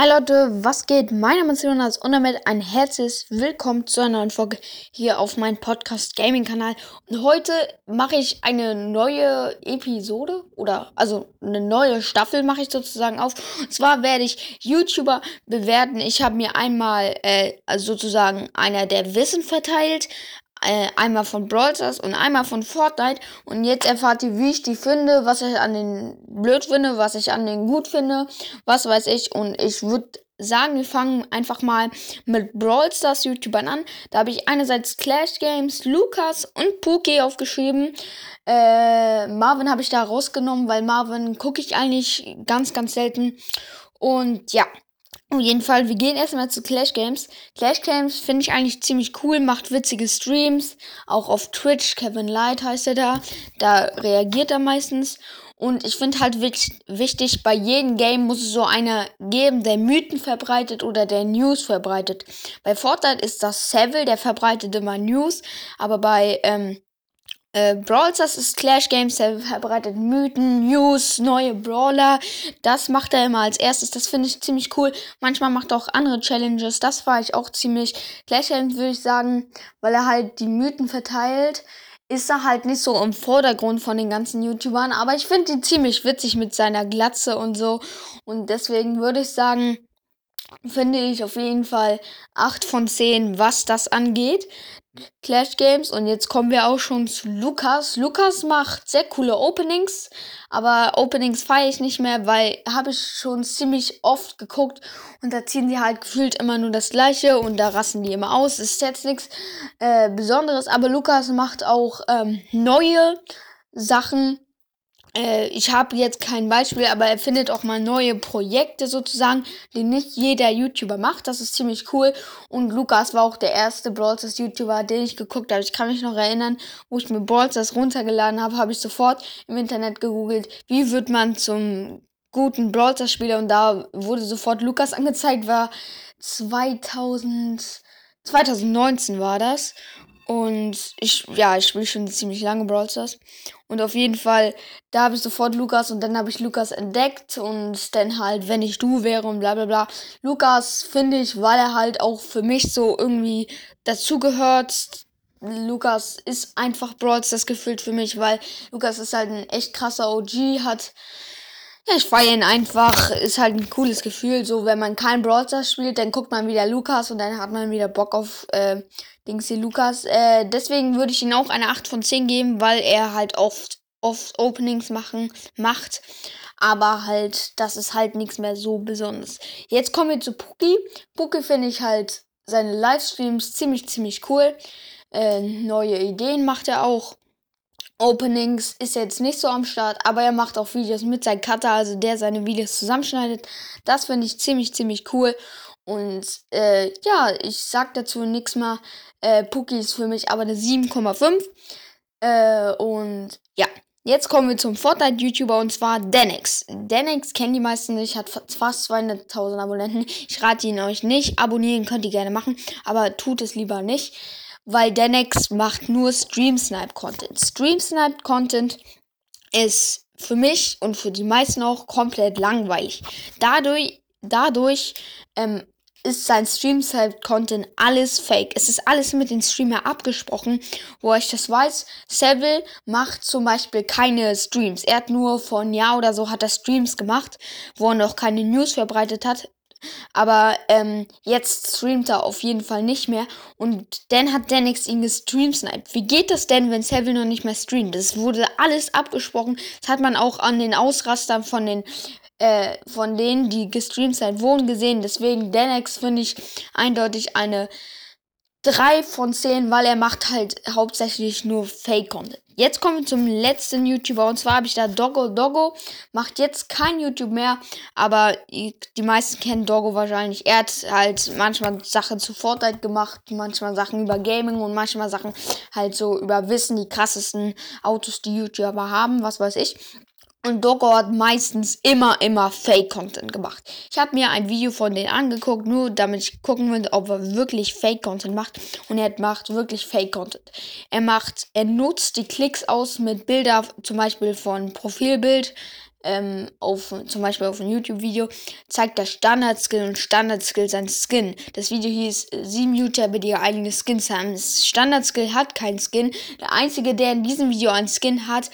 Hi Leute, was geht? Mein Name ist Jonas und damit ein herzliches Willkommen zu einer neuen Folge hier auf meinem Podcast Gaming Kanal. Und heute mache ich eine neue Episode oder also eine neue Staffel mache ich sozusagen auf. Und zwar werde ich YouTuber bewerten. Ich habe mir einmal äh, also sozusagen einer der Wissen verteilt, äh, einmal von Brawl und einmal von Fortnite. Und jetzt erfahrt ihr, wie ich die finde, was ich an den blöd finde, was ich an den gut finde, was weiß ich. Und ich würde sagen, wir fangen einfach mal mit Brawl Stars YouTubern an. Da habe ich einerseits Clash Games, Lukas und Pookie aufgeschrieben. Äh, Marvin habe ich da rausgenommen, weil Marvin gucke ich eigentlich ganz, ganz selten. Und ja, auf jeden Fall, wir gehen erstmal zu Clash Games. Clash Games finde ich eigentlich ziemlich cool, macht witzige Streams, auch auf Twitch, Kevin Light heißt er da. Da reagiert er meistens. Und ich finde halt wichtig, bei jedem Game muss es so einer geben, der Mythen verbreitet oder der News verbreitet. Bei Fortnite ist das Seville, der verbreitet immer News, aber bei ähm, äh, Brawl Stars ist Clash Games, der verbreitet Mythen, News, neue Brawler. Das macht er immer als erstes. Das finde ich ziemlich cool. Manchmal macht er auch andere Challenges. Das war ich auch ziemlich. Clash Games würde ich sagen, weil er halt die Mythen verteilt, ist er halt nicht so im Vordergrund von den ganzen YouTubern. Aber ich finde ihn ziemlich witzig mit seiner Glatze und so. Und deswegen würde ich sagen, finde ich auf jeden Fall 8 von 10, was das angeht. Clash Games. Und jetzt kommen wir auch schon zu Lukas. Lukas macht sehr coole Openings, aber Openings feiere ich nicht mehr, weil habe ich schon ziemlich oft geguckt und da ziehen die halt gefühlt immer nur das gleiche und da rasten die immer aus. Ist jetzt nichts äh, Besonderes, aber Lukas macht auch ähm, neue Sachen äh, ich habe jetzt kein Beispiel, aber er findet auch mal neue Projekte sozusagen, die nicht jeder YouTuber macht. Das ist ziemlich cool. Und Lukas war auch der erste Brawl Stars YouTuber, den ich geguckt habe. Ich kann mich noch erinnern, wo ich mir Brawl runtergeladen habe, habe ich sofort im Internet gegoogelt, wie wird man zum guten Brawl Stars Spieler. Und da wurde sofort Lukas angezeigt, war 2000, 2019 war das. Und ich, ja, ich spiele schon ziemlich lange Brawl Stars. Und auf jeden Fall, da habe ich sofort Lukas und dann habe ich Lukas entdeckt und dann halt, wenn ich du wäre und bla bla bla. Lukas finde ich, weil er halt auch für mich so irgendwie dazugehört. Lukas ist einfach Brawl Stars gefühlt für mich, weil Lukas ist halt ein echt krasser OG, hat ich feiere ihn einfach. Ist halt ein cooles Gefühl. So, wenn man kein Brawl spielt, dann guckt man wieder Lukas und dann hat man wieder Bock auf äh, Dingsy Lukas. Äh, deswegen würde ich ihm auch eine 8 von 10 geben, weil er halt oft, oft Openings machen, macht. Aber halt, das ist halt nichts mehr so besonderes. Jetzt kommen wir zu Puki. Puki finde ich halt seine Livestreams ziemlich, ziemlich cool. Äh, neue Ideen macht er auch. Openings ist jetzt nicht so am Start, aber er macht auch Videos mit seinem Cutter, also der seine Videos zusammenschneidet. Das finde ich ziemlich, ziemlich cool. Und äh, ja, ich sag dazu nichts mehr. Äh, Puki ist für mich aber eine 7,5. Äh, und ja, jetzt kommen wir zum Fortnite-YouTuber und zwar Denix. Denix kennen die meisten nicht, hat fast 200.000 Abonnenten. Ich rate ihn euch nicht. Abonnieren könnt ihr gerne machen, aber tut es lieber nicht weil Denex macht nur Stream Snipe Content. Stream Snipe Content ist für mich und für die meisten auch komplett langweilig. Dadurch, dadurch ähm, ist sein Stream Snipe Content alles fake. Es ist alles mit dem Streamer abgesprochen, wo ich das weiß. Seville macht zum Beispiel keine Streams. Er hat nur vor einem Jahr oder so hat er Streams gemacht, wo er noch keine News verbreitet hat. Aber ähm, jetzt streamt er auf jeden Fall nicht mehr. Und dann hat Denix ihn gestreamsniped. Wie geht das denn, wenn Seville noch nicht mehr streamt? Das wurde alles abgesprochen. Das hat man auch an den Ausrastern von den äh, von denen, die gestreamt sind, wurden gesehen. Deswegen Denex finde ich eindeutig eine 3 von 10, weil er macht halt hauptsächlich nur Fake-Content. Jetzt kommen wir zum letzten YouTuber und zwar habe ich da Doggo. Doggo macht jetzt kein YouTube mehr, aber die meisten kennen Doggo wahrscheinlich. Er hat halt manchmal Sachen zu Fortnite gemacht, manchmal Sachen über Gaming und manchmal Sachen halt so über Wissen, die krassesten Autos, die YouTuber haben, was weiß ich. Und Doggo hat meistens immer, immer Fake-Content gemacht. Ich habe mir ein Video von denen angeguckt, nur damit ich gucken will, ob er wirklich Fake-Content macht. Und er macht wirklich Fake-Content. Er macht, er nutzt die Klicks aus mit Bilder, zum Beispiel von Profilbild, ähm, auf zum Beispiel auf einem YouTube-Video zeigt der Standard-Skill und Standard-Skill sein Skin. Das Video hieß 7 YouTuber, die ihre eigenen Skins haben. Das Standard-Skill hat keinen Skin. Der einzige, der in diesem Video einen Skin hat,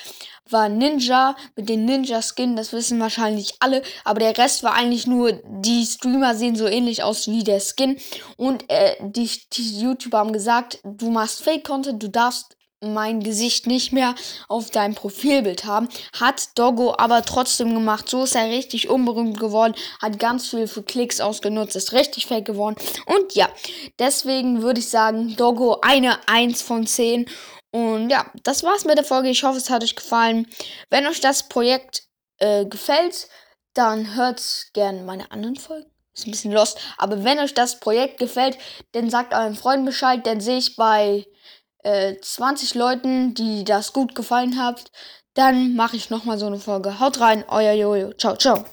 war Ninja mit den Ninja-Skin. Das wissen wahrscheinlich alle. Aber der Rest war eigentlich nur, die Streamer sehen so ähnlich aus wie der Skin. Und äh, die, die YouTuber haben gesagt, du machst Fake-Content, du darfst mein Gesicht nicht mehr auf deinem Profilbild haben. Hat Doggo aber trotzdem gemacht. So ist er richtig unberühmt geworden. Hat ganz viel für Klicks ausgenutzt. Ist richtig fake geworden. Und ja, deswegen würde ich sagen, Doggo eine 1 von 10. Und ja, das war's mit der Folge. Ich hoffe, es hat euch gefallen. Wenn euch das Projekt äh, gefällt, dann hört gerne meine anderen Folgen. Ist ein bisschen lost. Aber wenn euch das Projekt gefällt, dann sagt euren Freunden Bescheid. Dann sehe ich bei 20 äh, Leuten, die das gut gefallen hat, dann mache ich nochmal so eine Folge. Haut rein, euer Jojo. Ciao, ciao.